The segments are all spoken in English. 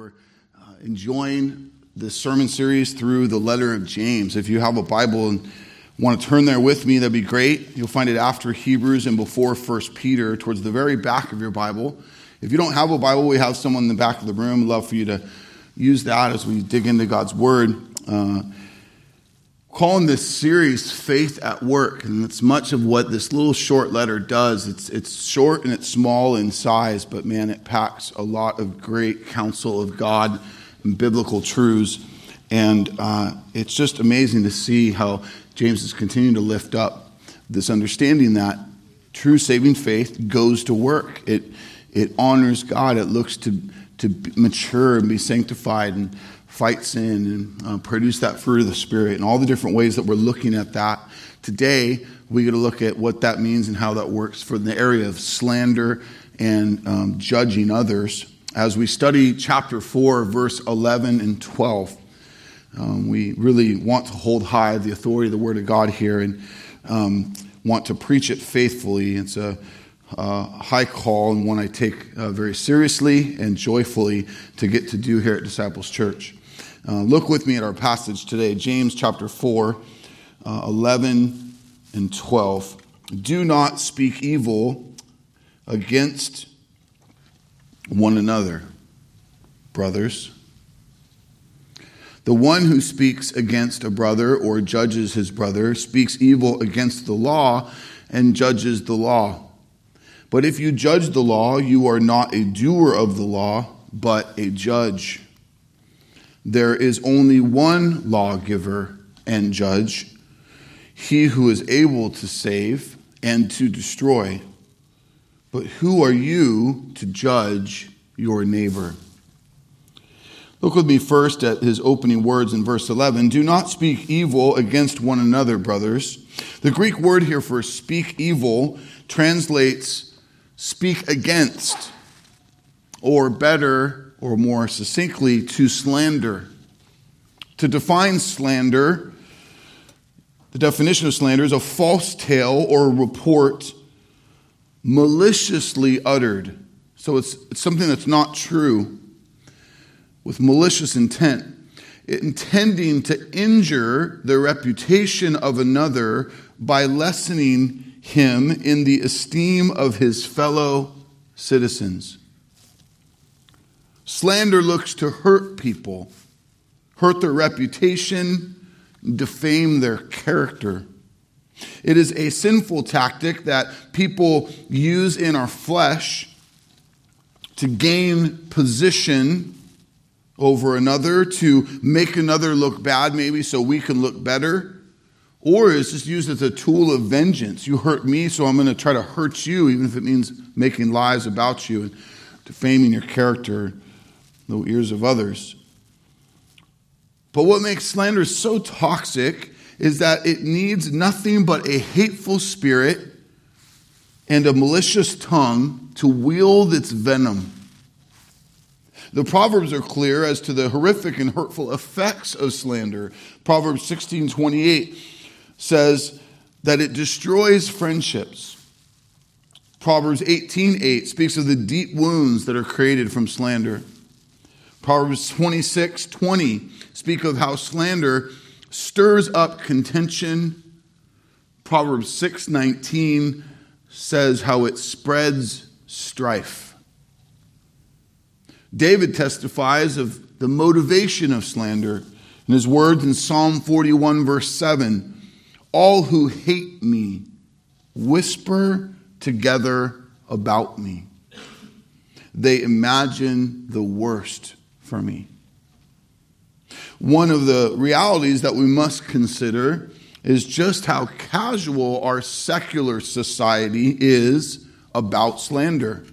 We're uh, enjoying this sermon series through the letter of James. If you have a Bible and want to turn there with me, that'd be great. You'll find it after Hebrews and before First Peter, towards the very back of your Bible. If you don't have a Bible, we have someone in the back of the room. Love for you to use that as we dig into God's Word. Uh, calling this series Faith at Work, and it's much of what this little short letter does. It's, it's short and it's small in size, but man, it packs a lot of great counsel of God and biblical truths. And uh, it's just amazing to see how James is continuing to lift up this understanding that true saving faith goes to work. It, it honors God, it looks to, to mature and be sanctified and fight sin and uh, produce that fruit of the Spirit, and all the different ways that we're looking at that. Today, we get to look at what that means and how that works for the area of slander and um, judging others. As we study chapter 4, verse 11 and 12, um, we really want to hold high the authority of the Word of God here and um, want to preach it faithfully. It's a uh, high call and one I take uh, very seriously and joyfully to get to do here at Disciples Church. Uh, look with me at our passage today, James chapter 4, uh, 11 and 12. Do not speak evil against one another, brothers. The one who speaks against a brother or judges his brother speaks evil against the law and judges the law. But if you judge the law, you are not a doer of the law, but a judge. There is only one lawgiver and judge, he who is able to save and to destroy. But who are you to judge your neighbor? Look with me first at his opening words in verse 11. Do not speak evil against one another, brothers. The Greek word here for speak evil translates speak against, or better, or more succinctly, to slander. To define slander, the definition of slander is a false tale or report maliciously uttered. So it's, it's something that's not true with malicious intent, intending to injure the reputation of another by lessening him in the esteem of his fellow citizens. Slander looks to hurt people, hurt their reputation, defame their character. It is a sinful tactic that people use in our flesh to gain position over another, to make another look bad, maybe so we can look better. Or is just used as a tool of vengeance. You hurt me, so I'm going to try to hurt you, even if it means making lies about you and defaming your character the ears of others. But what makes slander so toxic is that it needs nothing but a hateful spirit and a malicious tongue to wield its venom. The Proverbs are clear as to the horrific and hurtful effects of slander. Proverbs 16:28 says that it destroys friendships. Proverbs 18:8 speaks of the deep wounds that are created from slander. Proverbs 26 20 speak of how slander stirs up contention. Proverbs 6 19 says how it spreads strife. David testifies of the motivation of slander in his words in Psalm 41, verse 7 All who hate me whisper together about me. They imagine the worst for me. One of the realities that we must consider is just how casual our secular society is about slander.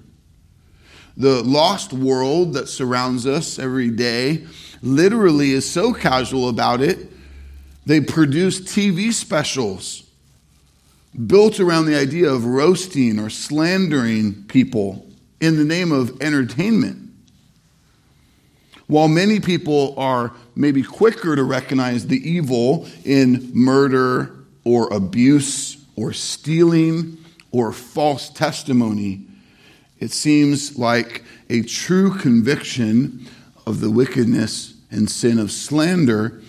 The lost world that surrounds us every day literally is so casual about it, they produce TV specials built around the idea of roasting or slandering people in the name of entertainment. While many people are maybe quicker to recognize the evil in murder or abuse or stealing or false testimony, it seems like a true conviction of the wickedness and sin of slander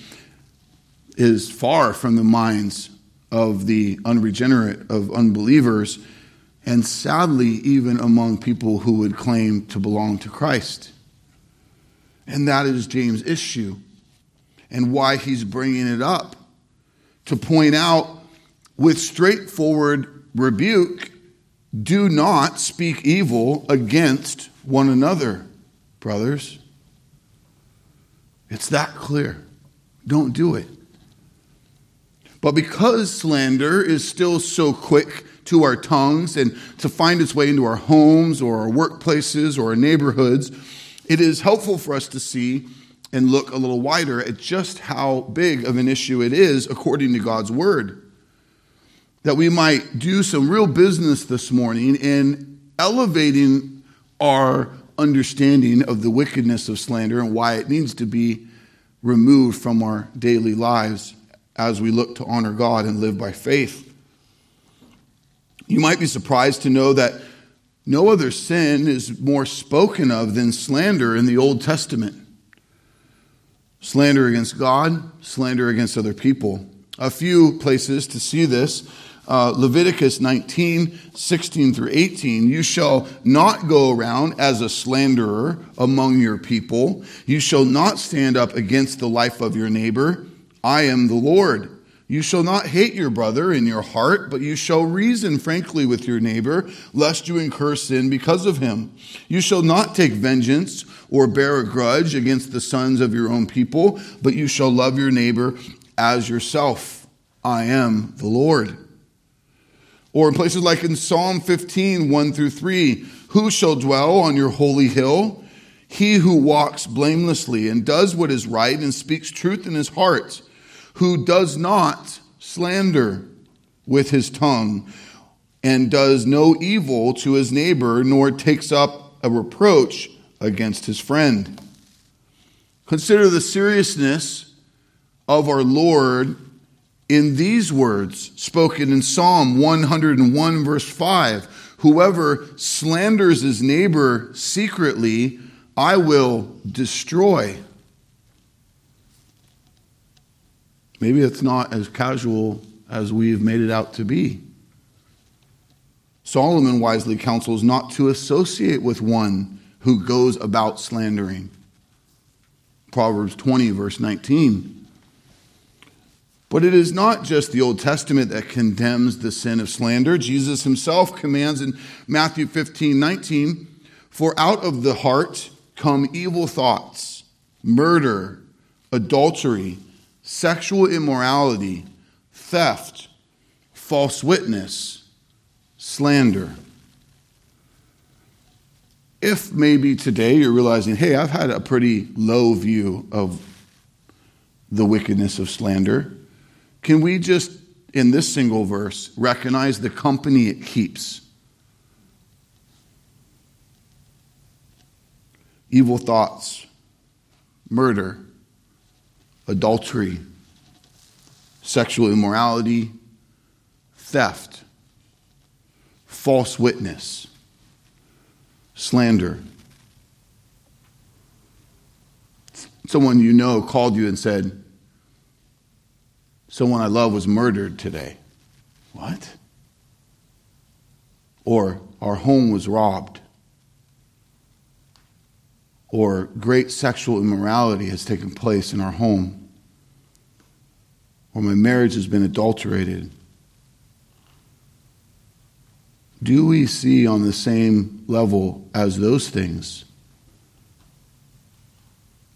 is far from the minds of the unregenerate, of unbelievers, and sadly, even among people who would claim to belong to Christ. And that is James' issue and why he's bringing it up to point out with straightforward rebuke do not speak evil against one another, brothers. It's that clear. Don't do it. But because slander is still so quick to our tongues and to find its way into our homes or our workplaces or our neighborhoods, it is helpful for us to see and look a little wider at just how big of an issue it is according to God's word. That we might do some real business this morning in elevating our understanding of the wickedness of slander and why it needs to be removed from our daily lives as we look to honor God and live by faith. You might be surprised to know that no other sin is more spoken of than slander in the Old Testament. Slander against God, slander against other people. A few places to see this. Uh, Leviticus 19, 16 through 18. You shall not go around as a slanderer among your people. You shall not stand up against the life of your neighbor. I am the Lord. You shall not hate your brother in your heart, but you shall reason frankly with your neighbor, lest you incur sin because of him. You shall not take vengeance or bear a grudge against the sons of your own people, but you shall love your neighbor as yourself. I am the Lord. Or in places like in Psalm 15, 1 through 3, who shall dwell on your holy hill? He who walks blamelessly and does what is right and speaks truth in his heart who does not slander with his tongue and does no evil to his neighbor, nor takes up a reproach against his friend. Consider the seriousness of our Lord in these words spoken in Psalm 101, verse 5 Whoever slanders his neighbor secretly, I will destroy. Maybe it's not as casual as we've made it out to be. Solomon wisely counsels not to associate with one who goes about slandering. Proverbs 20, verse 19. But it is not just the Old Testament that condemns the sin of slander. Jesus himself commands in Matthew 15, 19, For out of the heart come evil thoughts, murder, adultery, sexual immorality, theft, false witness, slander. If maybe today you're realizing, hey, I've had a pretty low view of the wickedness of slander, can we just, in this single verse, recognize the company it keeps? Evil thoughts, murder, adultery, sexual immorality, theft, false witness, slander. Someone you know called you and said, Someone I love was murdered today. What? Or our home was robbed. Or great sexual immorality has taken place in our home or my marriage has been adulterated. Do we see on the same level as those things?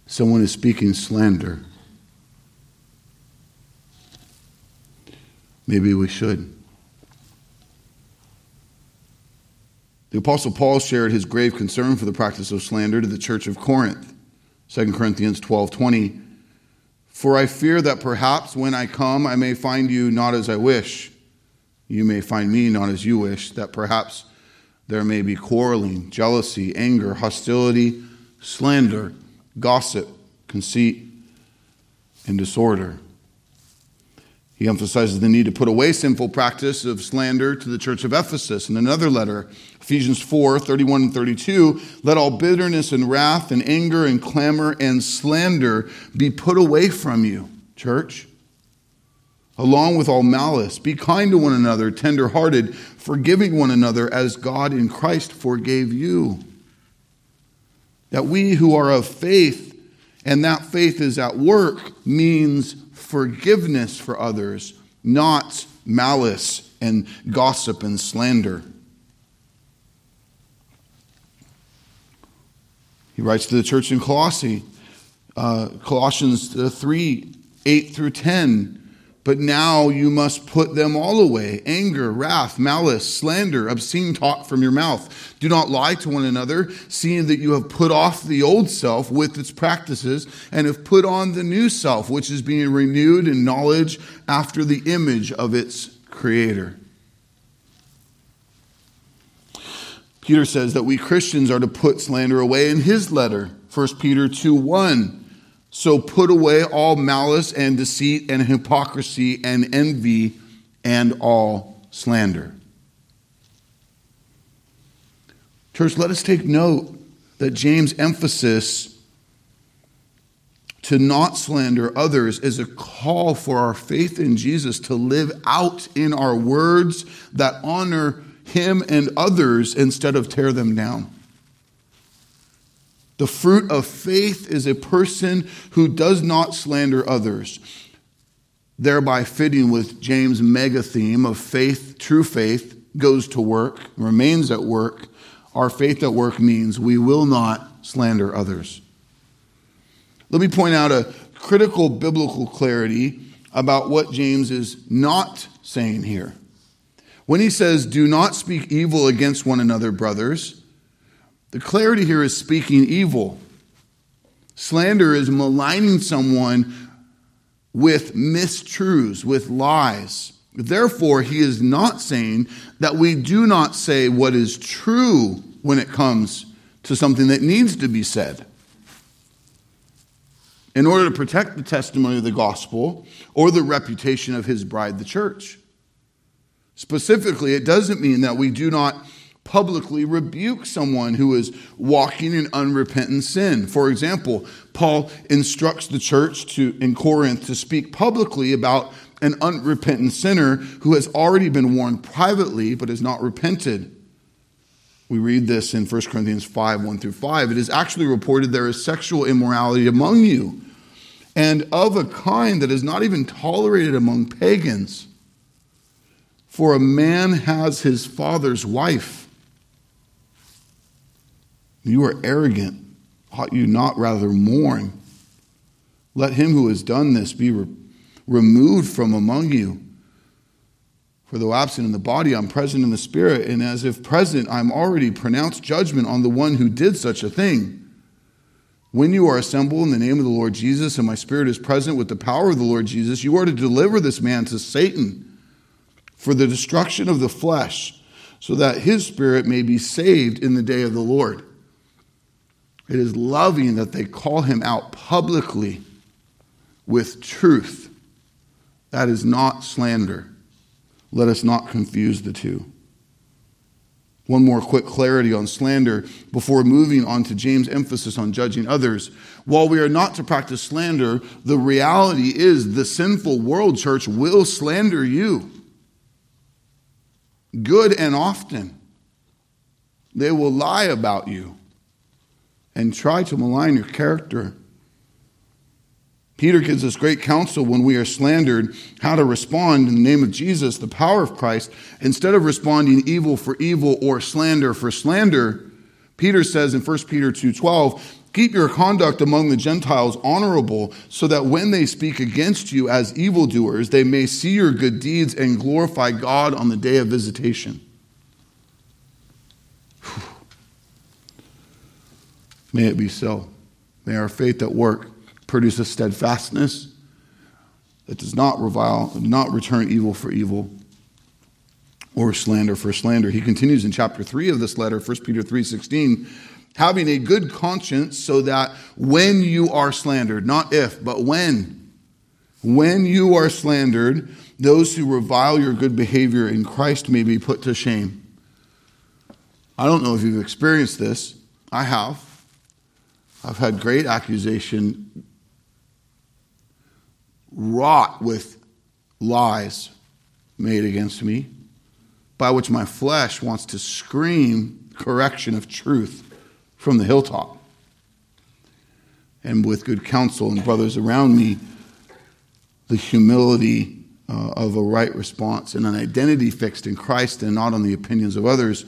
Someone is speaking slander. Maybe we should. The Apostle Paul shared his grave concern for the practice of slander to the church of Corinth. 2 Corinthians 12:20 For I fear that perhaps when I come, I may find you not as I wish. You may find me not as you wish, that perhaps there may be quarreling, jealousy, anger, hostility, slander, gossip, conceit, and disorder. He emphasizes the need to put away sinful practice of slander to the church of Ephesus. In another letter, Ephesians 4 31 and 32, let all bitterness and wrath and anger and clamor and slander be put away from you, church. Along with all malice, be kind to one another, tenderhearted, forgiving one another as God in Christ forgave you. That we who are of faith and that faith is at work means forgiveness for others, not malice and gossip and slander. He writes to the church in Colossae, uh, Colossians uh, 3 8 through 10. But now you must put them all away anger, wrath, malice, slander, obscene talk from your mouth. Do not lie to one another, seeing that you have put off the old self with its practices and have put on the new self, which is being renewed in knowledge after the image of its creator. Peter says that we Christians are to put slander away in his letter, 1 Peter 2 1. So put away all malice and deceit and hypocrisy and envy and all slander. Church, let us take note that James' emphasis to not slander others is a call for our faith in Jesus to live out in our words that honor him and others instead of tear them down. The fruit of faith is a person who does not slander others, thereby fitting with James' mega theme of faith, true faith goes to work, remains at work. Our faith at work means we will not slander others. Let me point out a critical biblical clarity about what James is not saying here. When he says, Do not speak evil against one another, brothers, the clarity here is speaking evil. Slander is maligning someone with mistruths, with lies. Therefore, he is not saying that we do not say what is true when it comes to something that needs to be said. In order to protect the testimony of the gospel or the reputation of his bride, the church. Specifically, it doesn't mean that we do not publicly rebuke someone who is walking in unrepentant sin. For example, Paul instructs the church to, in Corinth to speak publicly about an unrepentant sinner who has already been warned privately but has not repented. We read this in 1 Corinthians 5 1 through 5. It is actually reported there is sexual immorality among you, and of a kind that is not even tolerated among pagans. For a man has his father's wife you are arrogant. Ought you not rather mourn? Let him who has done this be re- removed from among you. For though absent in the body, I'm present in the spirit, and as if present, I'm already pronounced judgment on the one who did such a thing. When you are assembled in the name of the Lord Jesus, and my spirit is present with the power of the Lord Jesus, you are to deliver this man to Satan for the destruction of the flesh, so that his spirit may be saved in the day of the Lord. It is loving that they call him out publicly with truth. That is not slander. Let us not confuse the two. One more quick clarity on slander before moving on to James' emphasis on judging others. While we are not to practice slander, the reality is the sinful world church will slander you. Good and often. They will lie about you and try to malign your character. Peter gives us great counsel when we are slandered, how to respond in the name of Jesus, the power of Christ. Instead of responding evil for evil or slander for slander, Peter says in 1 Peter 2:12, "Keep your conduct among the Gentiles honorable, so that when they speak against you as evildoers, they may see your good deeds and glorify God on the day of visitation." May it be so. May our faith at work produce a steadfastness that does not revile, not return evil for evil or slander for slander. He continues in chapter 3 of this letter, 1 Peter 3:16, having a good conscience so that when you are slandered, not if, but when When you are slandered, those who revile your good behavior in Christ may be put to shame. I don't know if you've experienced this. I have. I've had great accusation wrought with lies made against me, by which my flesh wants to scream correction of truth from the hilltop. And with good counsel and brothers around me, the humility uh, of a right response and an identity fixed in Christ and not on the opinions of others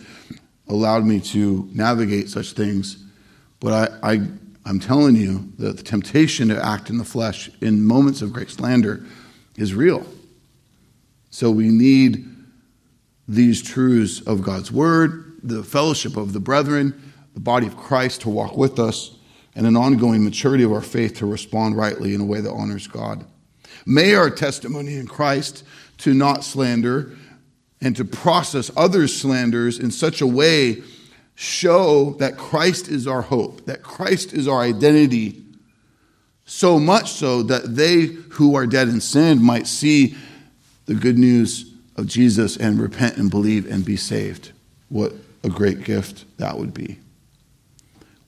allowed me to navigate such things. But I, I, I'm telling you that the temptation to act in the flesh in moments of great slander is real. So we need these truths of God's word, the fellowship of the brethren, the body of Christ to walk with us, and an ongoing maturity of our faith to respond rightly in a way that honors God. May our testimony in Christ to not slander and to process others' slanders in such a way show that Christ is our hope, that Christ is our identity, so much so that they who are dead in sin might see the good news of Jesus and repent and believe and be saved. What a great gift that would be.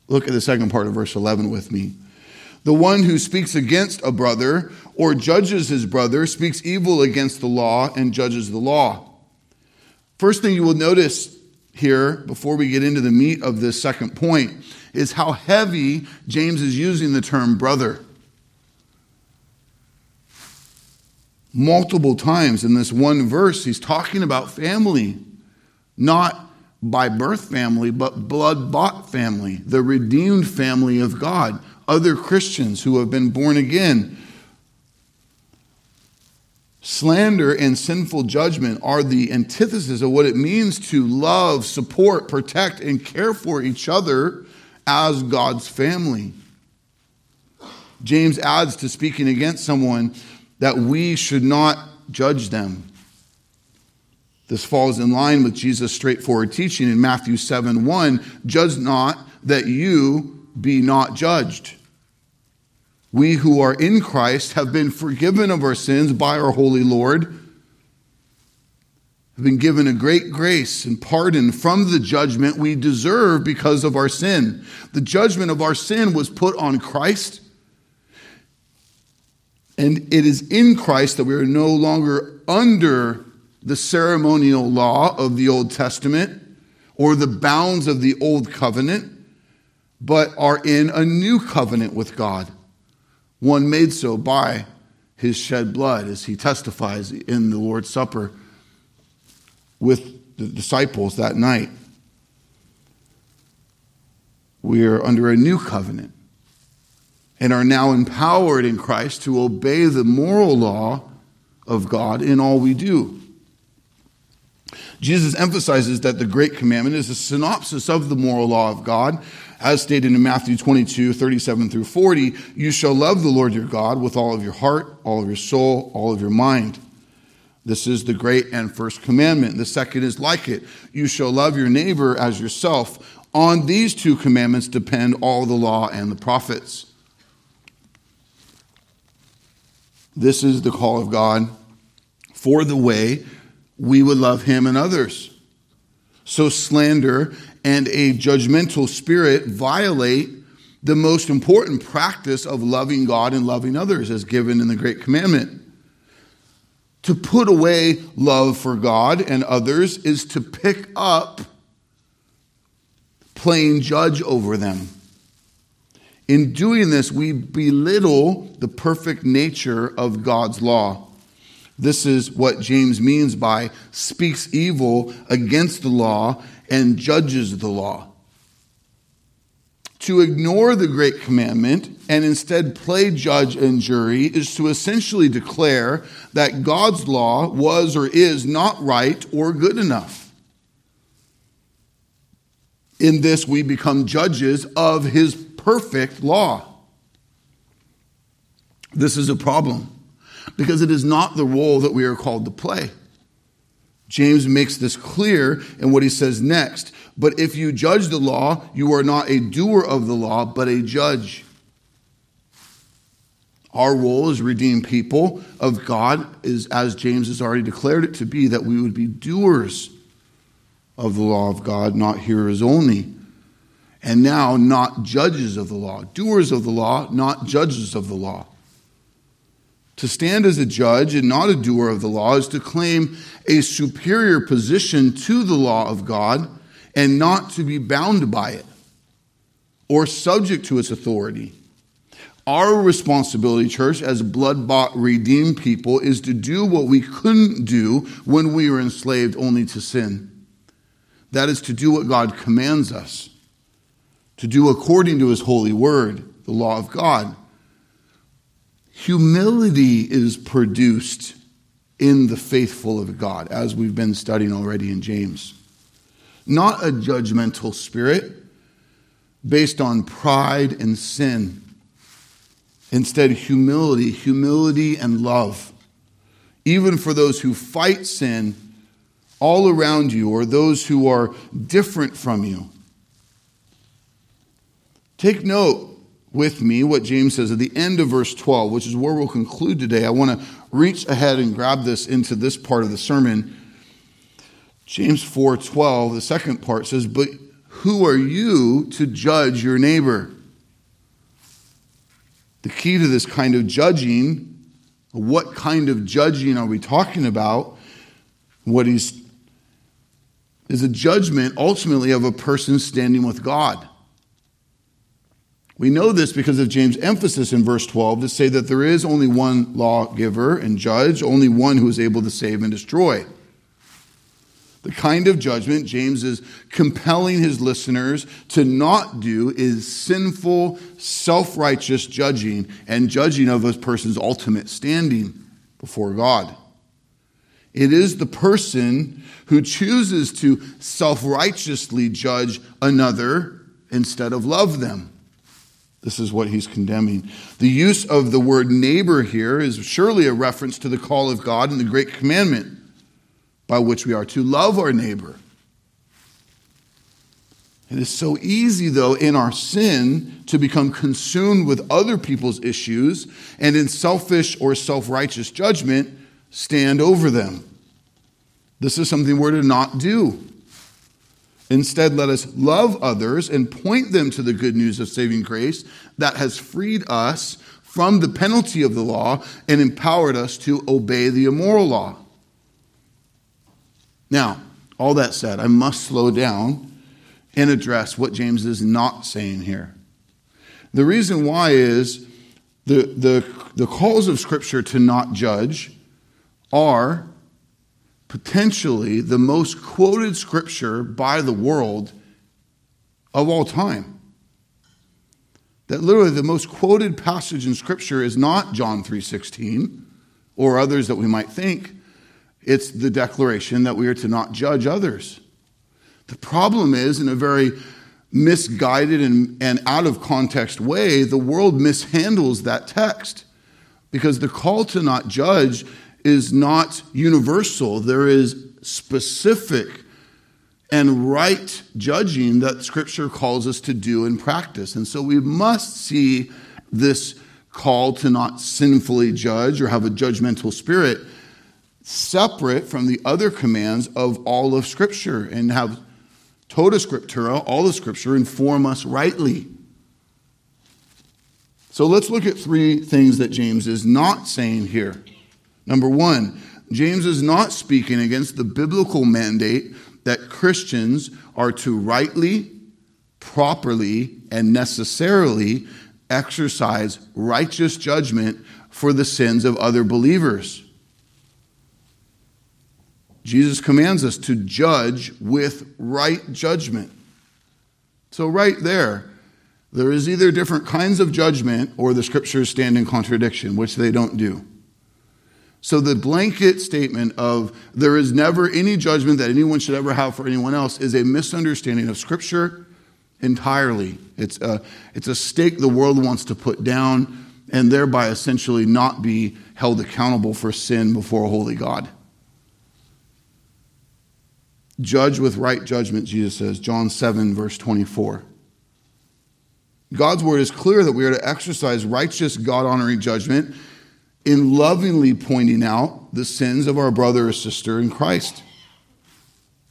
Look at the second part of verse 11 with me. The one who speaks against a brother or judges his brother speaks evil against the law and judges the law. First thing you will notice here, before we get into the meat of this second point, is how heavy James is using the term brother. Multiple times in this one verse, he's talking about family, not by birth family, but blood bought family, the redeemed family of God, other Christians who have been born again. Slander and sinful judgment are the antithesis of what it means to love, support, protect, and care for each other as God's family. James adds to speaking against someone that we should not judge them. This falls in line with Jesus' straightforward teaching in Matthew 7 1 Judge not that you be not judged. We who are in Christ have been forgiven of our sins by our holy Lord, have been given a great grace and pardon from the judgment we deserve because of our sin. The judgment of our sin was put on Christ. And it is in Christ that we are no longer under the ceremonial law of the Old Testament or the bounds of the Old Covenant, but are in a new covenant with God one made so by his shed blood, as he testifies in the Lord's Supper with the disciples that night. We are under a new covenant and are now empowered in Christ to obey the moral law of God in all we do. Jesus emphasizes that the Great Commandment is a synopsis of the moral law of God as stated in Matthew 22, 37 through 40, you shall love the Lord your God with all of your heart, all of your soul, all of your mind. This is the great and first commandment. The second is like it. You shall love your neighbor as yourself. On these two commandments depend all the law and the prophets. This is the call of God for the way we would love him and others. So slander and a judgmental spirit violate the most important practice of loving God and loving others as given in the Great Commandment. To put away love for God and others is to pick up playing judge over them. In doing this, we belittle the perfect nature of God's law. This is what James means by speaks evil against the law and judges the law. To ignore the great commandment and instead play judge and jury is to essentially declare that God's law was or is not right or good enough. In this, we become judges of his perfect law. This is a problem because it is not the role that we are called to play. James makes this clear in what he says next. But if you judge the law, you are not a doer of the law, but a judge. Our role as redeemed people of God is, as James has already declared it to be, that we would be doers of the law of God, not hearers only. And now, not judges of the law. Doers of the law, not judges of the law. To stand as a judge and not a doer of the law is to claim a superior position to the law of God and not to be bound by it or subject to its authority. Our responsibility, church, as blood bought, redeemed people, is to do what we couldn't do when we were enslaved only to sin. That is to do what God commands us, to do according to his holy word, the law of God. Humility is produced in the faithful of God, as we've been studying already in James. Not a judgmental spirit based on pride and sin Instead, humility, humility and love. Even for those who fight sin all around you or those who are different from you. Take note with me what James says at the end of verse 12, which is where we'll conclude today. I want to reach ahead and grab this into this part of the sermon. James 4:12, the second part says, "But who are you to judge your neighbor?" The key to this kind of judging, what kind of judging are we talking about? What he's is a judgment ultimately of a person standing with God. We know this because of James' emphasis in verse 12 to say that there is only one lawgiver and judge, only one who is able to save and destroy. The kind of judgment James is compelling his listeners to not do is sinful, self righteous judging and judging of a person's ultimate standing before God. It is the person who chooses to self righteously judge another instead of love them. This is what he's condemning. The use of the word neighbor here is surely a reference to the call of God in the Great Commandment by which we are to love our neighbor. It is so easy, though, in our sin to become consumed with other people's issues and in selfish or self righteous judgment stand over them. This is something we're to not do. Instead, let us love others and point them to the good news of saving grace that has freed us from the penalty of the law and empowered us to obey the immoral law. Now, all that said, I must slow down and address what James is not saying here. The reason why is the, the, the calls of Scripture to not judge are potentially the most quoted Scripture by the world of all time. That literally the most quoted passage in Scripture is not John 3.16 or others that we might think. It's the declaration that we are to not judge others. The problem is, in a very misguided and, and out of context way, the world mishandles that text because the call to not judge is not universal. There is specific and right judging that Scripture calls us to do and practice. And so we must see this call to not sinfully judge or have a judgmental spirit separate from the other commands of all of Scripture and have tota scriptura, all of Scripture, inform us rightly. So let's look at three things that James is not saying here. Number one, James is not speaking against the biblical mandate that Christians are to rightly, properly, and necessarily exercise righteous judgment for the sins of other believers. Jesus commands us to judge with right judgment. So, right there, there is either different kinds of judgment or the scriptures stand in contradiction, which they don't do. So, the blanket statement of there is never any judgment that anyone should ever have for anyone else is a misunderstanding of scripture entirely. It's a, it's a stake the world wants to put down and thereby essentially not be held accountable for sin before a holy God. Judge with right judgment, Jesus says, John 7, verse 24. God's word is clear that we are to exercise righteous, God honoring judgment in lovingly pointing out the sins of our brother or sister in Christ.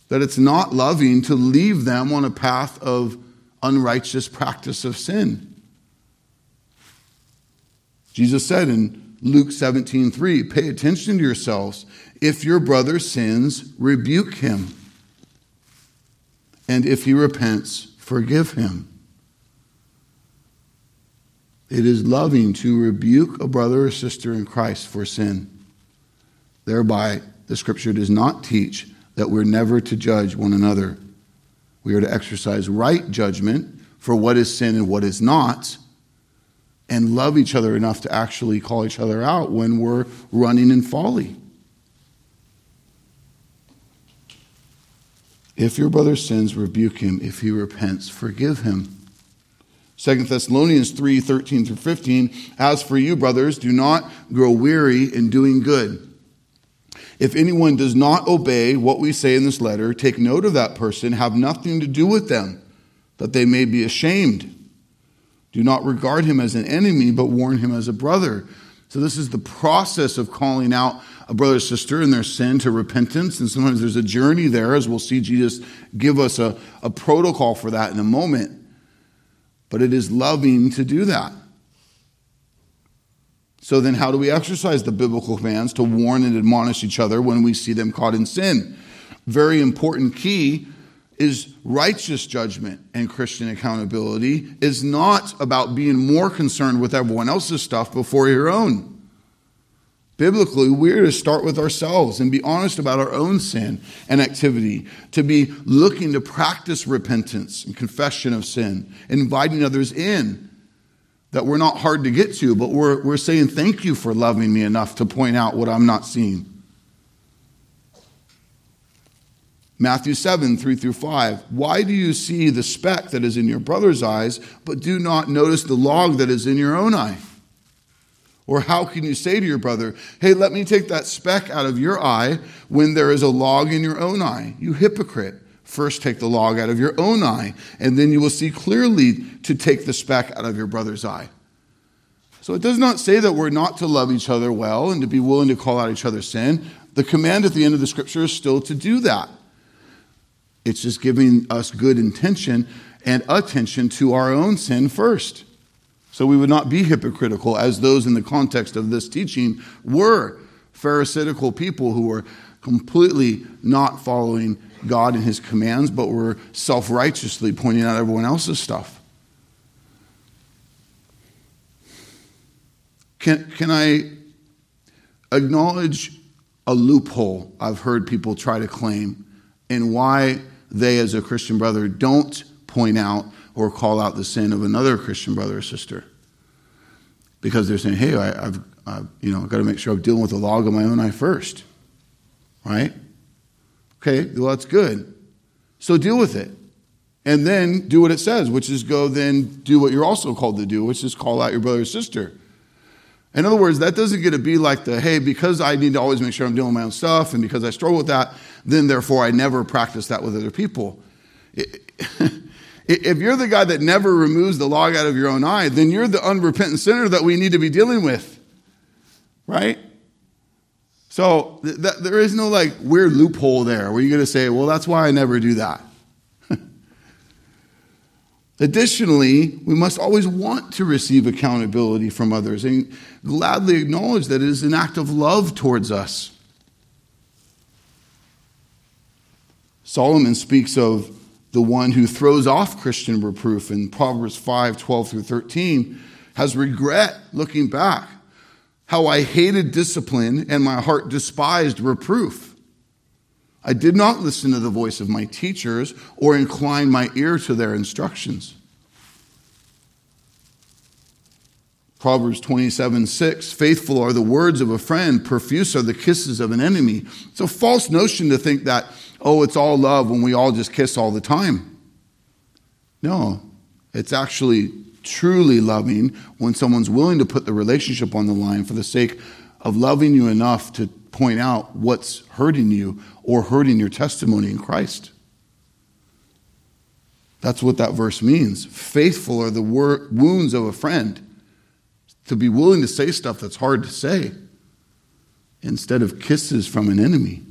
That it's not loving to leave them on a path of unrighteous practice of sin. Jesus said in Luke 17, 3, pay attention to yourselves. If your brother sins, rebuke him. And if he repents, forgive him. It is loving to rebuke a brother or sister in Christ for sin. Thereby, the scripture does not teach that we're never to judge one another. We are to exercise right judgment for what is sin and what is not, and love each other enough to actually call each other out when we're running in folly. If your brother sins, rebuke him. If he repents, forgive him. 2 Thessalonians 3 13 through 15. As for you, brothers, do not grow weary in doing good. If anyone does not obey what we say in this letter, take note of that person, have nothing to do with them, that they may be ashamed. Do not regard him as an enemy, but warn him as a brother. So, this is the process of calling out a brother or sister in their sin to repentance. And sometimes there's a journey there, as we'll see Jesus give us a, a protocol for that in a moment but it is loving to do that. So then, how do we exercise the biblical commands to warn and admonish each other when we see them caught in sin? Very important key is righteous judgment and Christian accountability is not about being more concerned with everyone else's stuff before your own. Biblically, we're to start with ourselves and be honest about our own sin and activity, to be looking to practice repentance and confession of sin, inviting others in. That we're not hard to get to, but we're, we're saying, Thank you for loving me enough to point out what I'm not seeing. Matthew 7, 3 through 5. Why do you see the speck that is in your brother's eyes, but do not notice the log that is in your own eye? Or how can you say to your brother, Hey, let me take that speck out of your eye when there is a log in your own eye? You hypocrite. First take the log out of your own eye, and then you will see clearly to take the speck out of your brother's eye. So it does not say that we're not to love each other well and to be willing to call out each other's sin. The command at the end of the scripture is still to do that. It's just giving us good intention and attention to our own sin first. So we would not be hypocritical as those in the context of this teaching were Pharisaical people who were completely not following God and his commands, but were self righteously pointing out everyone else's stuff. Can, can I acknowledge a loophole I've heard people try to claim in why they, as a Christian brother, don't point out or call out the sin of another Christian brother or sister. Because they're saying, hey, I, have I've, you know, got to make sure I'm dealing with the log of my own eye first. Right? Okay, well, that's good. So deal with it. And then do what it says, which is go then do what you're also called to do, which is call out your brother or sister. In other words, that doesn't get to be like the, hey, because I need to always make sure I'm doing my own stuff and because I struggle with that, then therefore I never practice that with other people. It, If you're the guy that never removes the log out of your own eye, then you're the unrepentant sinner that we need to be dealing with. Right? So th- th- there is no like weird loophole there where you're going to say, well, that's why I never do that. Additionally, we must always want to receive accountability from others and gladly acknowledge that it is an act of love towards us. Solomon speaks of the one who throws off Christian reproof in Proverbs 5 12 through 13 has regret looking back. How I hated discipline and my heart despised reproof. I did not listen to the voice of my teachers or incline my ear to their instructions. Proverbs 27 6 Faithful are the words of a friend, profuse are the kisses of an enemy. It's a false notion to think that oh, it's all love when we all just kiss all the time. No, it's actually truly loving when someone's willing to put the relationship on the line for the sake of loving you enough to point out what's hurting you or hurting your testimony in Christ. That's what that verse means. Faithful are the wor- wounds of a friend. To be willing to say stuff that's hard to say instead of kisses from an enemy.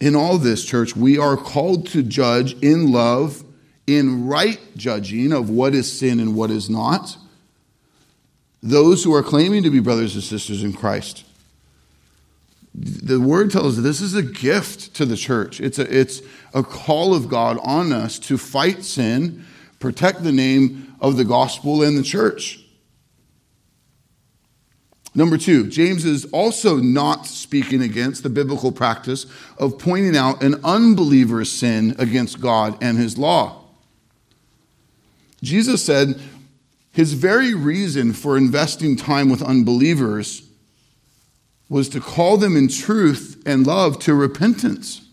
In all this, church, we are called to judge in love, in right judging of what is sin and what is not, those who are claiming to be brothers and sisters in Christ. The word tells us this is a gift to the church. It's a, it's a call of God on us to fight sin, protect the name of the gospel and the church. Number two, James is also not speaking against the biblical practice of pointing out an unbeliever's sin against God and his law. Jesus said his very reason for investing time with unbelievers was to call them in truth and love to repentance.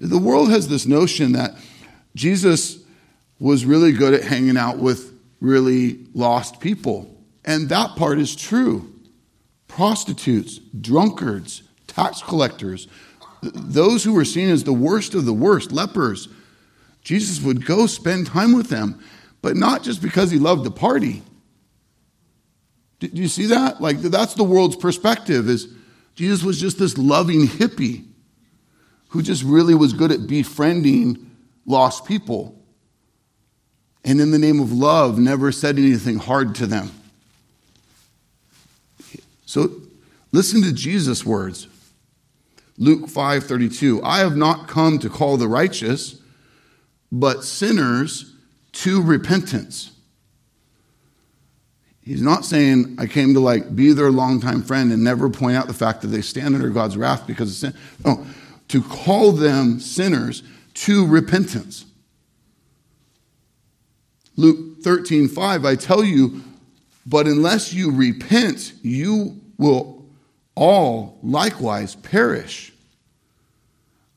The world has this notion that Jesus was really good at hanging out with really lost people. And that part is true. Prostitutes, drunkards, tax collectors, those who were seen as the worst of the worst, lepers, Jesus would go spend time with them, but not just because he loved the party. Do you see that? Like that's the world's perspective is Jesus was just this loving hippie who just really was good at befriending lost people. And in the name of love, never said anything hard to them. So listen to Jesus' words. Luke 5:32. I have not come to call the righteous, but sinners to repentance. He's not saying I came to like be their longtime friend and never point out the fact that they stand under God's wrath because of sin. No, to call them sinners to repentance. Luke 13:5 I tell you, but unless you repent, you will all likewise perish.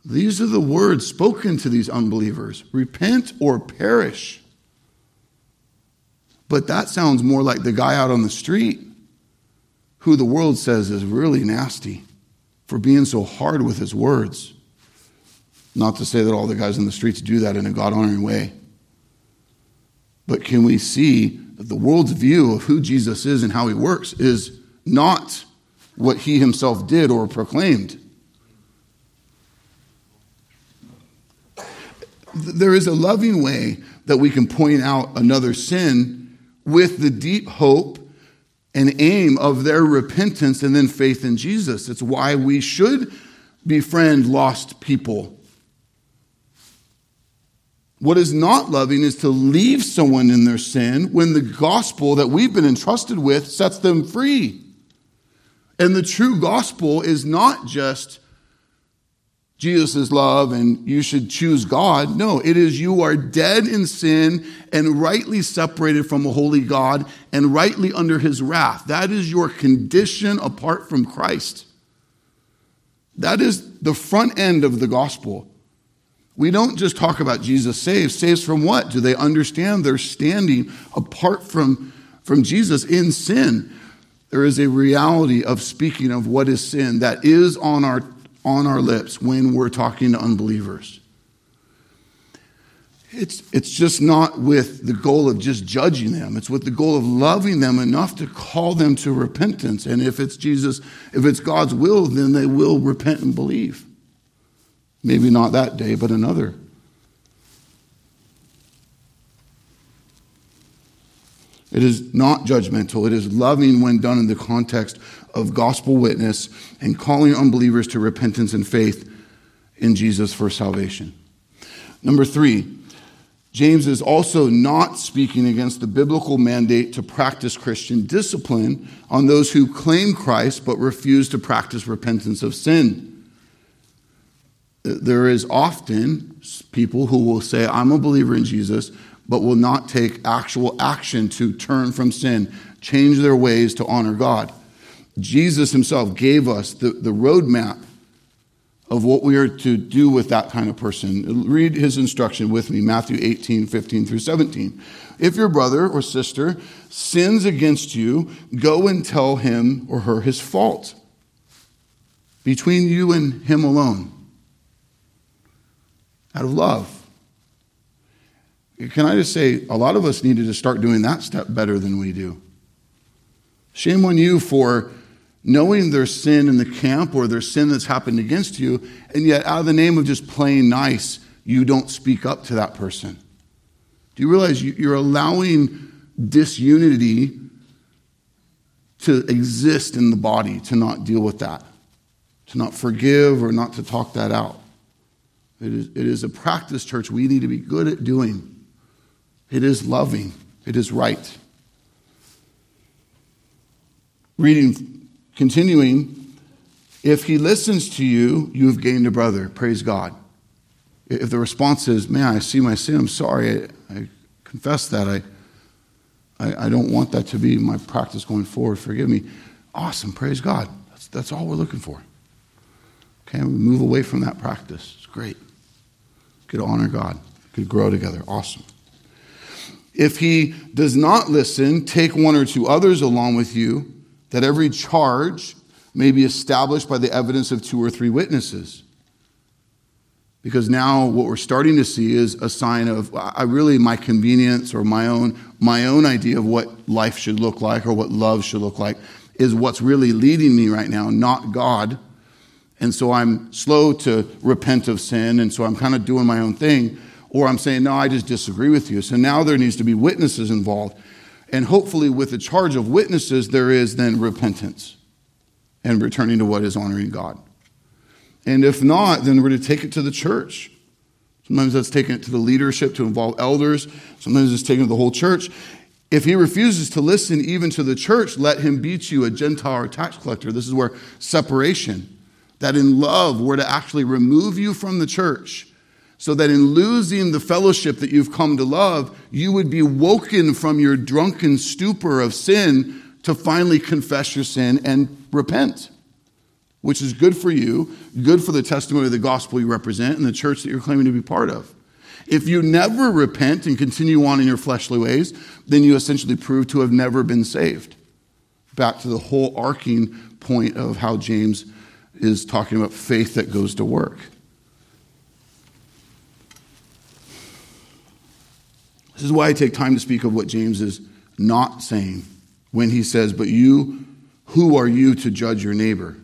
These are the words spoken to these unbelievers repent or perish. But that sounds more like the guy out on the street who the world says is really nasty for being so hard with his words. Not to say that all the guys in the streets do that in a God honoring way. But can we see that the world's view of who Jesus is and how he works is not what he himself did or proclaimed. There is a loving way that we can point out another sin with the deep hope and aim of their repentance and then faith in Jesus. It's why we should befriend lost people. What is not loving is to leave someone in their sin when the gospel that we've been entrusted with sets them free. And the true gospel is not just Jesus' love and you should choose God. No, it is you are dead in sin and rightly separated from a holy God and rightly under his wrath. That is your condition apart from Christ. That is the front end of the gospel. We don't just talk about Jesus saves. Saves from what? Do they understand they're standing apart from, from Jesus in sin? There is a reality of speaking of what is sin that is on our, on our lips when we're talking to unbelievers. It's, it's just not with the goal of just judging them. It's with the goal of loving them enough to call them to repentance. And if it's Jesus, if it's God's will, then they will repent and believe. Maybe not that day, but another. It is not judgmental. It is loving when done in the context of gospel witness and calling unbelievers to repentance and faith in Jesus for salvation. Number three, James is also not speaking against the biblical mandate to practice Christian discipline on those who claim Christ but refuse to practice repentance of sin. There is often people who will say, I'm a believer in Jesus, but will not take actual action to turn from sin, change their ways to honor God. Jesus himself gave us the, the roadmap of what we are to do with that kind of person. Read his instruction with me, Matthew 18, 15 through 17. If your brother or sister sins against you, go and tell him or her his fault between you and him alone. out of love. Can I just say, a lot of us needed to start doing that step better than we do. Shame on you for knowing there's sin in the camp or there's sin that's happened against you, and yet out of the name of just playing nice, you don't speak up to that person. Do you realize you're allowing disunity to exist in the body, to not deal with that, to not forgive or not to talk that out? It is, it is a practice, church, we need to be good at doing. It is loving, it is right. Reading, continuing, if he listens to you, you have gained a brother. Praise God. If the response is, man, I see my sin, I'm sorry, I, I confess that, I, I, I, don't want that to be my practice going forward, forgive me. Awesome, praise God. That's, that's all we're looking for. Okay, we move away from that practice. It's great. Could honor God, could grow together. Awesome. If he does not listen, take one or two others along with you, that every charge may be established by the evidence of two or three witnesses. Because now what we're starting to see is a sign of I really my convenience or my own my own idea of what life should look like or what love should look like is what's really leading me right now, not God. And so I'm slow to repent of sin, and so I'm kind of doing my own thing or I'm saying, no, I just disagree with you. So now there needs to be witnesses involved. And hopefully, with the charge of witnesses, there is then repentance and returning to what is honoring God. And if not, then we're to take it to the church. Sometimes that's taking it to the leadership to involve elders. Sometimes it's taking to the whole church. If he refuses to listen even to the church, let him beat you, a Gentile or tax collector. This is where separation, that in love, we're to actually remove you from the church so that in losing the fellowship that you've come to love, you would be woken from your drunken stupor of sin to finally confess your sin and repent, which is good for you, good for the testimony of the gospel you represent and the church that you're claiming to be part of. If you never repent and continue on in your fleshly ways, then you essentially prove to have never been saved. Back to the whole arcing point of how James is talking about faith that goes to work. This is why I take time to speak of what James is not saying when he says, But you, who are you to judge your neighbor?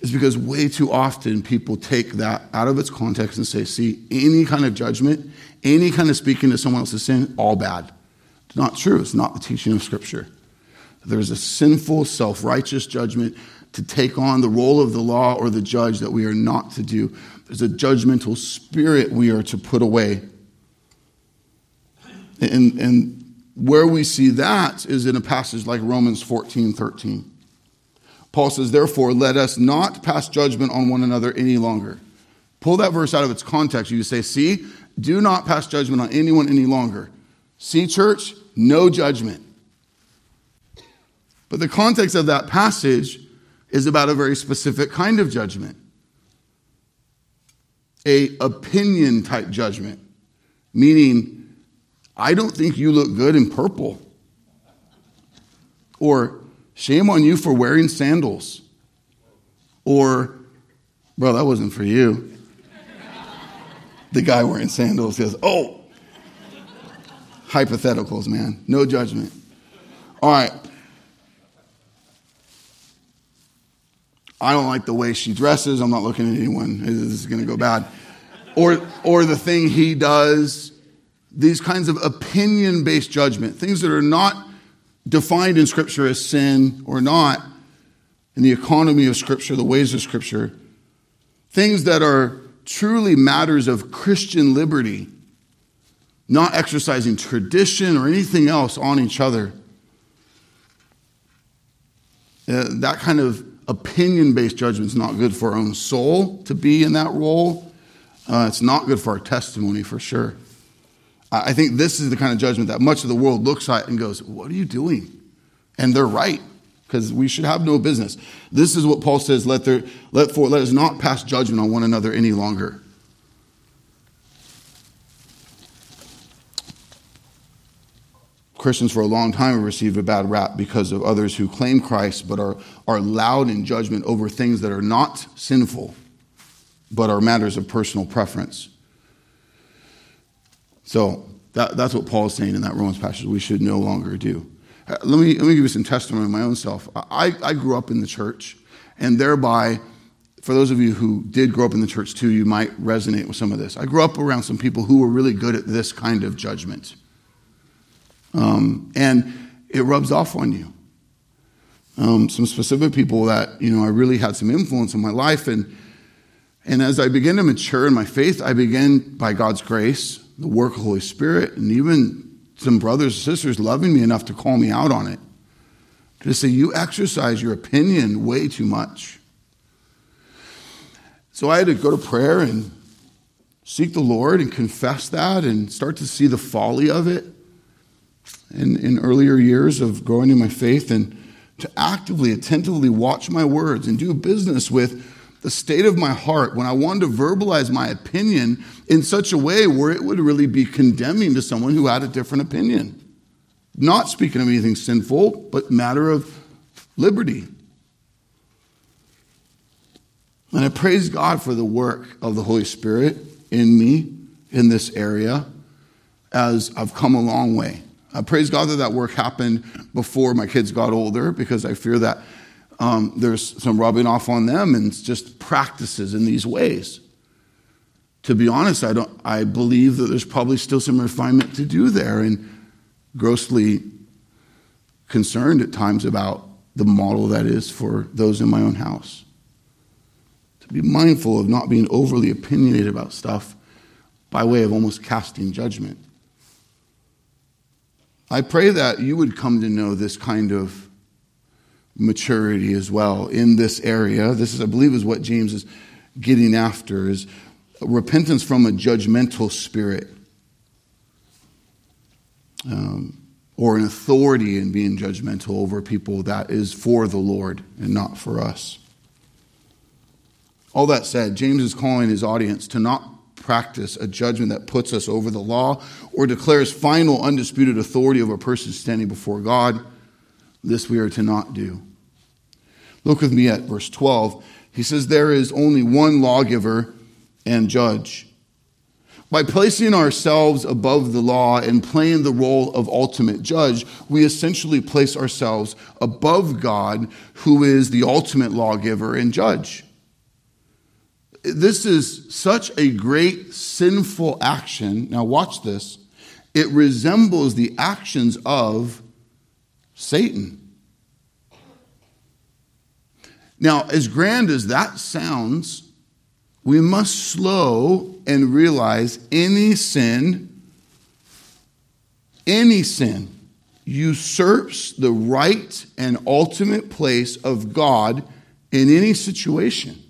Is because way too often people take that out of its context and say, See, any kind of judgment, any kind of speaking to someone else's sin, all bad. It's not true. It's not the teaching of Scripture. There's a sinful, self righteous judgment to take on the role of the law or the judge that we are not to do. There's a judgmental spirit we are to put away and, and where we see that is in a passage like Romans 14 13. Paul says, Therefore, let us not pass judgment on one another any longer. Pull that verse out of its context. You say, See, do not pass judgment on anyone any longer. See, church, no judgment. But the context of that passage is about a very specific kind of judgment a opinion type judgment, meaning I don't think you look good in purple. Or, shame on you for wearing sandals. Or, bro, that wasn't for you. The guy wearing sandals says, oh, hypotheticals, man. No judgment. All right. I don't like the way she dresses. I'm not looking at anyone. This is going to go bad. Or, or the thing he does these kinds of opinion based judgment, things that are not defined in Scripture as sin or not in the economy of Scripture, the ways of Scripture, things that are truly matters of Christian liberty, not exercising tradition or anything else on each other. Uh, that kind of opinion based judgment is not good for our own soul to be in that role. Uh, it's not good for our testimony for sure. I think this is the kind of judgment that much of the world looks at and goes, What are you doing? And they're right, because we should have no business. This is what Paul says let, there, let, for, let us not pass judgment on one another any longer. Christians for a long time have received a bad rap because of others who claim Christ but are, are loud in judgment over things that are not sinful. but are matters of personal preference. So that, that's what Paul is saying in that Romans passage we should no longer do. Uh, let me, let me give you some testimony of my own self. I, I grew up in the church, and thereby, for those of you who did grow up in the church too, you might resonate with some of this. I grew up around some people who were really good at this kind of judgment. Um, and it rubs off on you. Um, some specific people that, you know, I really had some influence in my life. And, and as I began to mature in my faith, I began, by God's grace, the work of the Holy Spirit, and even some brothers and sisters loving me enough to call me out on it. To say, you exercise your opinion way too much. So I had to go to prayer and seek the Lord and confess that and start to see the folly of it in, in earlier years of growing in my faith and to actively, attentively watch my words and do business with the state of my heart when I wanted to verbalize my opinion in such a way where it would really be condemning to someone who had a different opinion. Not speaking of anything sinful, but matter of liberty. And I praise God for the work of the Holy Spirit in me in this area as I've come a long way. I praise God that that work happened before my kids got older because I fear that um, there's some rubbing off on them and just practices in these ways. To be honest, I don't. I believe that there's probably still some refinement to do there, and grossly concerned at times about the model that is for those in my own house. To be mindful of not being overly opinionated about stuff by way of almost casting judgment. I pray that you would come to know this kind of maturity as well in this area. This is, I believe, is what James is getting after is repentance from a judgmental spirit. Um, or an authority in being judgmental over people that is for the Lord and not for us. All that said, James is calling his audience to not practice a judgment that puts us over the law or declares final undisputed authority over a person standing before God. This we are to not do. Look with me at verse 12. He says, There is only one lawgiver and judge. By placing ourselves above the law and playing the role of ultimate judge, we essentially place ourselves above God, who is the ultimate lawgiver and judge. This is such a great sinful action. Now, watch this. It resembles the actions of Satan. Now, as grand as that sounds, we must slow and realize any sin, any sin usurps the right and ultimate place of God in any situation.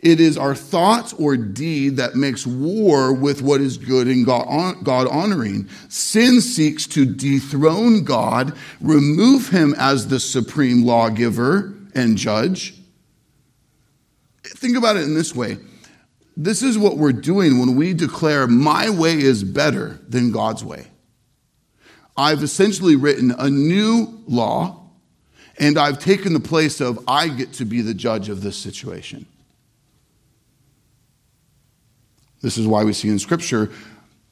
It is our thoughts or deed that makes war with what is good and God honoring. Sin seeks to dethrone God, remove him as the supreme lawgiver and judge. Think about it in this way. This is what we're doing when we declare my way is better than God's way. I've essentially written a new law, and I've taken the place of I get to be the judge of this situation. This is why we see in Scripture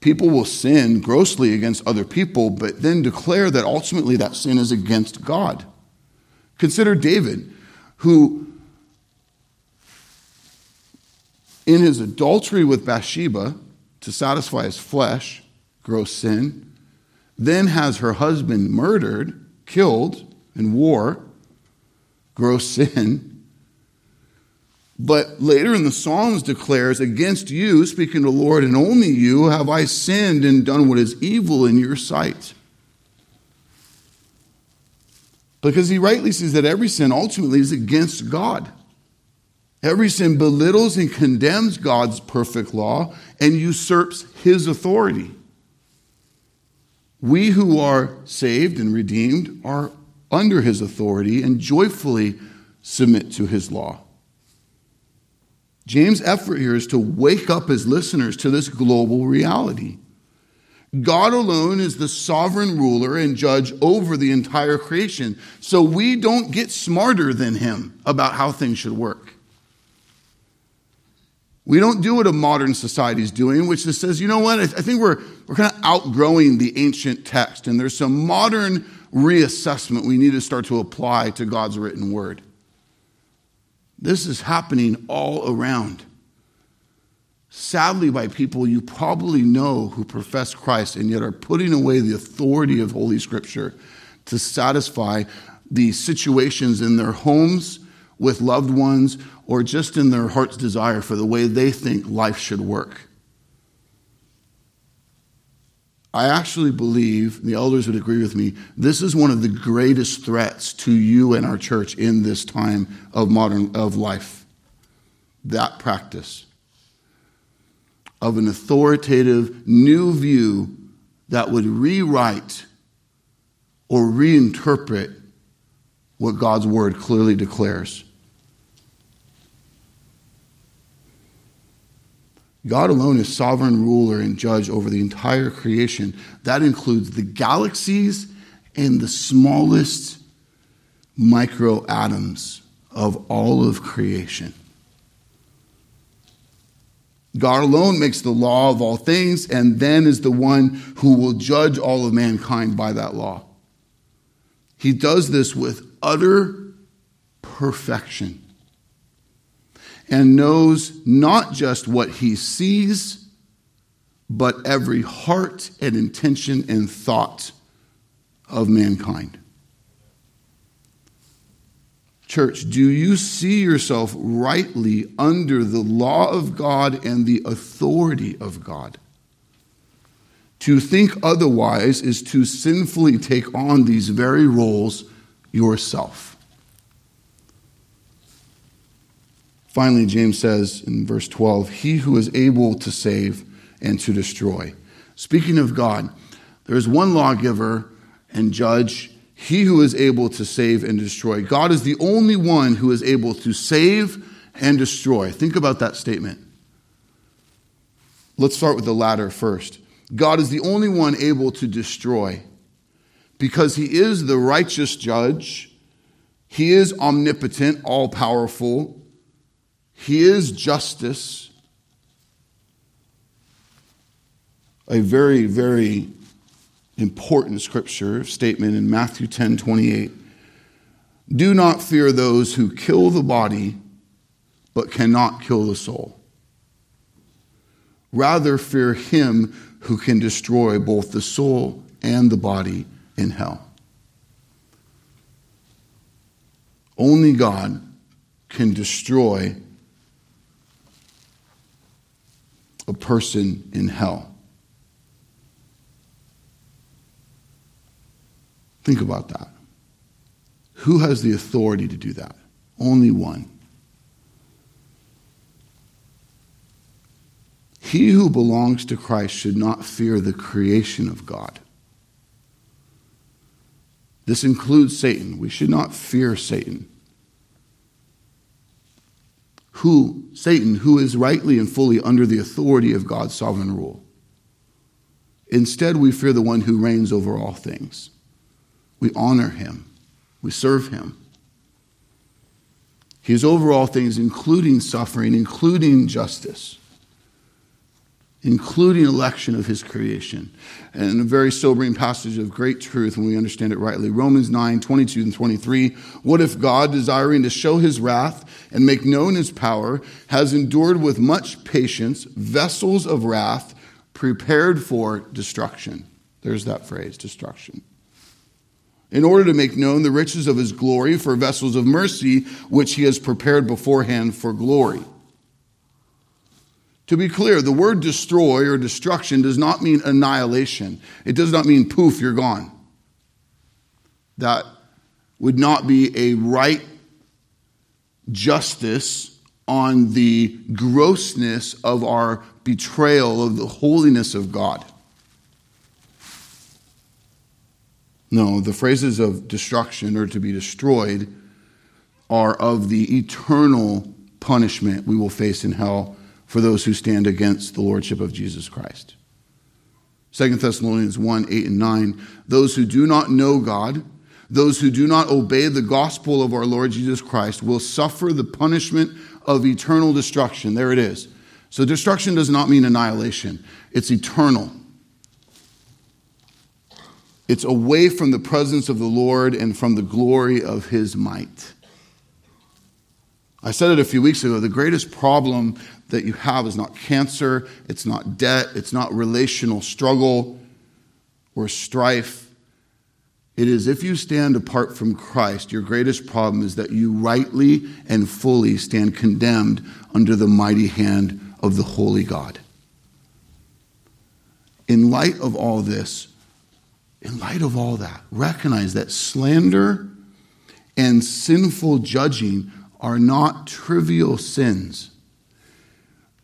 people will sin grossly against other people, but then declare that ultimately that sin is against God. Consider David, who, in his adultery with Bathsheba to satisfy his flesh, gross sin, then has her husband murdered, killed in war, gross sin but later in the Psalms declares, Against you, speaking to the Lord, and only you, have I sinned and done what is evil in your sight. Because he rightly says that every sin ultimately is against God. Every sin belittles and condemns God's perfect law and usurps his authority. We who are saved and redeemed are under his authority and joyfully submit to his law. James' effort here is to wake up his listeners to this global reality. God alone is the sovereign ruler and judge over the entire creation. So we don't get smarter than him about how things should work. We don't do what a modern society is doing, which just says, you know what, I think we're, we're kind of outgrowing the ancient text, and there's some modern reassessment we need to start to apply to God's written word. This is happening all around. Sadly, by people you probably know who profess Christ and yet are putting away the authority of Holy Scripture to satisfy the situations in their homes with loved ones or just in their heart's desire for the way they think life should work. I actually believe, the elders would agree with me, this is one of the greatest threats to you and our church in this time of modern of life. That practice of an authoritative new view that would rewrite or reinterpret what God's word clearly declares. God alone is sovereign ruler and judge over the entire creation. That includes the galaxies and the smallest microatoms of all of creation. God alone makes the law of all things and then is the one who will judge all of mankind by that law. He does this with utter perfection and knows not just what he sees, but every heart and intention and thought of mankind. Church, do you see yourself rightly under the law of God and the authority of God? To think otherwise is to sinfully take on these very roles yourself. Finally, James says in verse 12, He who is able to save and to destroy. Speaking of God, there is one lawgiver and judge, he who is able to save and destroy. God is the only one who is able to save and destroy. Think about that statement. Let's start with the latter first. God is the only one able to destroy because he is the righteous judge. He is omnipotent, all powerful. He is justice. A very, very important scripture statement in Matthew 10 28. Do not fear those who kill the body, but cannot kill the soul. Rather, fear him who can destroy both the soul and the body in hell. Only God can destroy a person in hell. Think about that. Who has the authority to do that? Only one. He who belongs to Christ should not fear the creation of God. This includes Satan. We should not fear Satan. Who, Satan, who is rightly and fully under the authority of God's sovereign rule. Instead, we fear the one who reigns over all things. We honor him, we serve him. He is over all things, including suffering, including justice including election of his creation. And a very sobering passage of great truth when we understand it rightly. Romans 9, 22 and 23. What if God, desiring to show his wrath and make known his power, has endured with much patience vessels of wrath prepared for destruction? There's that phrase, destruction. In order to make known the riches of his glory for vessels of mercy, which he has prepared beforehand for glory. To be clear, the word destroy or destruction does not mean annihilation. It does not mean poof, you're gone. That would not be a right justice on the grossness of our betrayal of the holiness of God. No, the phrases of destruction or to be destroyed are of the eternal punishment we will face in hell for those who stand against the lordship of Jesus Christ. 2 Thessalonians 1 8 and 9. Those who do not know God, those who do not obey the gospel of our Lord Jesus Christ, will suffer the punishment of eternal destruction. There it is. So destruction does not mean annihilation, it's eternal. It's away from the presence of the Lord and from the glory of his might. I said it a few weeks ago the greatest problem that you have is not cancer, it's not debt, it's not relational struggle or strife. It is if you stand apart from Christ, your greatest problem is that you rightly and fully stand condemned under the mighty hand of the holy God. In light of all this, in light of all that, recognize that slander and sinful judging are not trivial sins.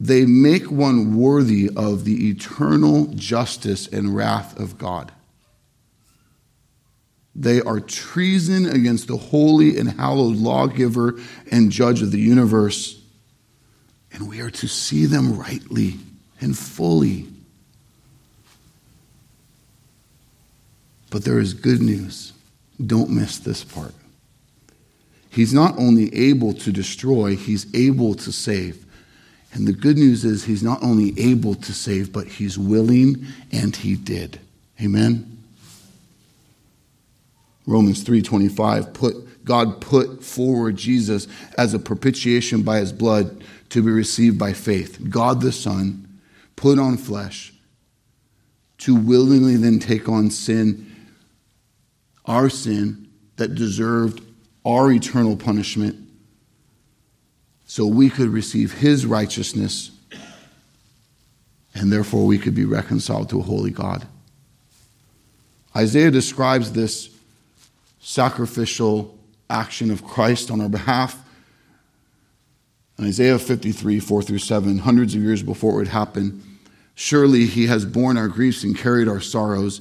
They make one worthy of the eternal justice and wrath of God. They are treason against the holy and hallowed lawgiver and judge of the universe. And we are to see them rightly and fully. But there is good news. Don't miss this part. He's not only able to destroy, he's able to save. And the good news is he's not only able to save, but he's willing and he did. Amen. Romans 3:25 put God put forward Jesus as a propitiation by his blood to be received by faith. God the Son put on flesh to willingly then take on sin our sin that deserved our eternal punishment so we could receive his righteousness and therefore we could be reconciled to a holy God. Isaiah describes this sacrificial action of Christ on our behalf. In Isaiah 53, 4 through 7, hundreds of years before it would happen, surely he has borne our griefs and carried our sorrows,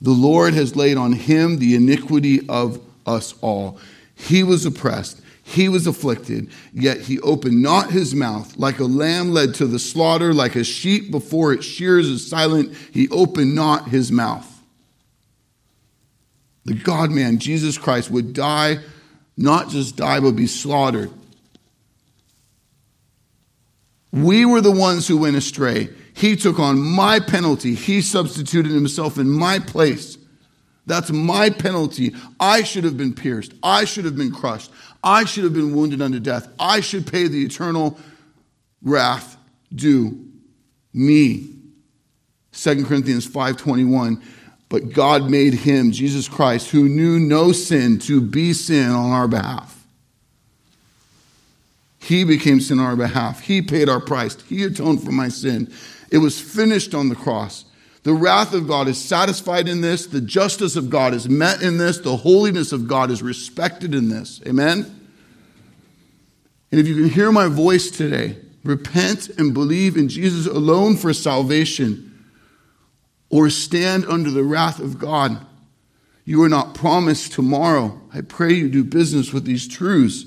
The Lord has laid on him the iniquity of us all. He was oppressed, he was afflicted, yet he opened not his mouth. Like a lamb led to the slaughter, like a sheep before its shears is silent, he opened not his mouth. The God man, Jesus Christ, would die, not just die, but be slaughtered. We were the ones who went astray. He took on my penalty. He substituted himself in my place. That's my penalty. I should have been pierced. I should have been crushed. I should have been wounded unto death. I should pay the eternal wrath due me. 2 Corinthians 5:21 but God made him Jesus Christ who knew no sin to be sin on our behalf. He became sin on our behalf. He paid our price. He atoned for my sin. It was finished on the cross. The wrath of God is satisfied in this. The justice of God is met in this. The holiness of God is respected in this. Amen? And if you can hear my voice today, repent and believe in Jesus alone for salvation, or stand under the wrath of God. You are not promised tomorrow. I pray you do business with these truths.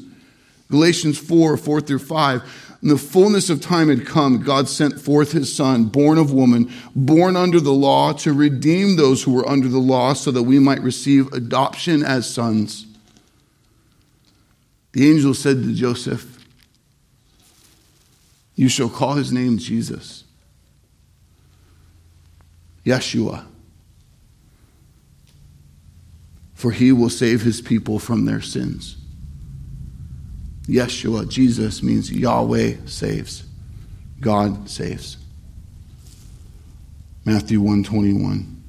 Galatians 4 4 through 5. When the fullness of time had come, God sent forth his son, born of woman, born under the law, to redeem those who were under the law so that we might receive adoption as sons. The angel said to Joseph, You shall call his name Jesus, Yeshua, for he will save his people from their sins. Yeshua, Jesus, means Yahweh saves. God saves. Matthew 121.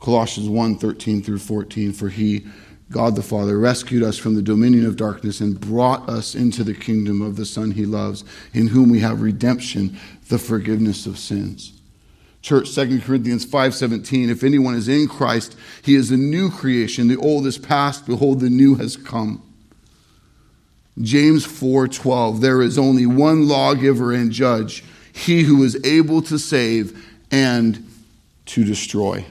Colossians 1 13 through 14. For he, God the Father, rescued us from the dominion of darkness and brought us into the kingdom of the Son he loves, in whom we have redemption, the forgiveness of sins. Church, 2 Corinthians 5:17, if anyone is in Christ, he is a new creation. The old is past, behold, the new has come. James 4:12 There is only one lawgiver and judge, he who is able to save and to destroy.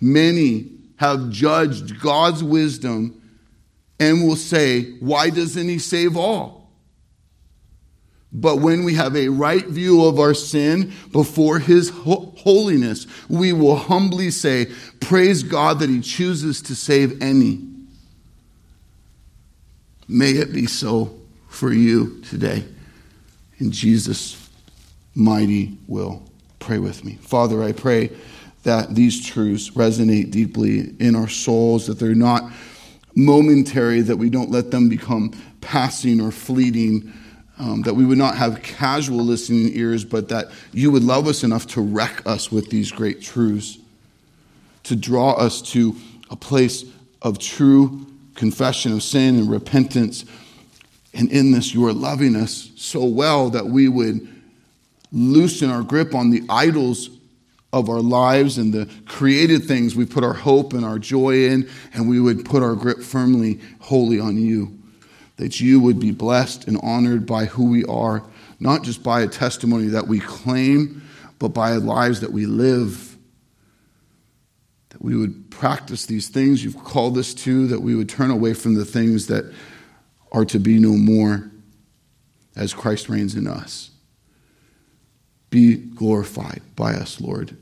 Many have judged God's wisdom and will say, Why doesn't he save all? But when we have a right view of our sin before his holiness, we will humbly say, Praise God that he chooses to save any. May it be so for you today. In Jesus' mighty will. Pray with me. Father, I pray that these truths resonate deeply in our souls, that they're not momentary, that we don't let them become passing or fleeting, um, that we would not have casual listening ears, but that you would love us enough to wreck us with these great truths, to draw us to a place of true confession of sin and repentance. And in this, you are loving us so well that we would loosen our grip on the idols of our lives and the created things we put our hope and our joy in, and we would put our grip firmly, wholly on you. That you would be blessed and honored by who we are, not just by a testimony that we claim, but by lives that we live. We would practice these things you've called us to, that we would turn away from the things that are to be no more as Christ reigns in us. Be glorified by us, Lord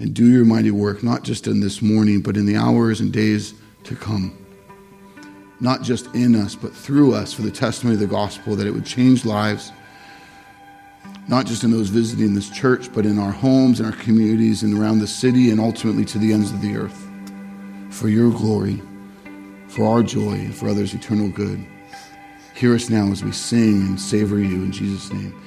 and do your mighty work, not just in this morning, but in the hours and days to come. Not just in us, but through us for the testimony of the gospel, that it would change lives, not just in those visiting this church, but in our homes and our communities and around the city and ultimately to the ends of the earth. For your glory, for our joy, and for others' eternal good. Hear us now as we sing and savor you in Jesus' name.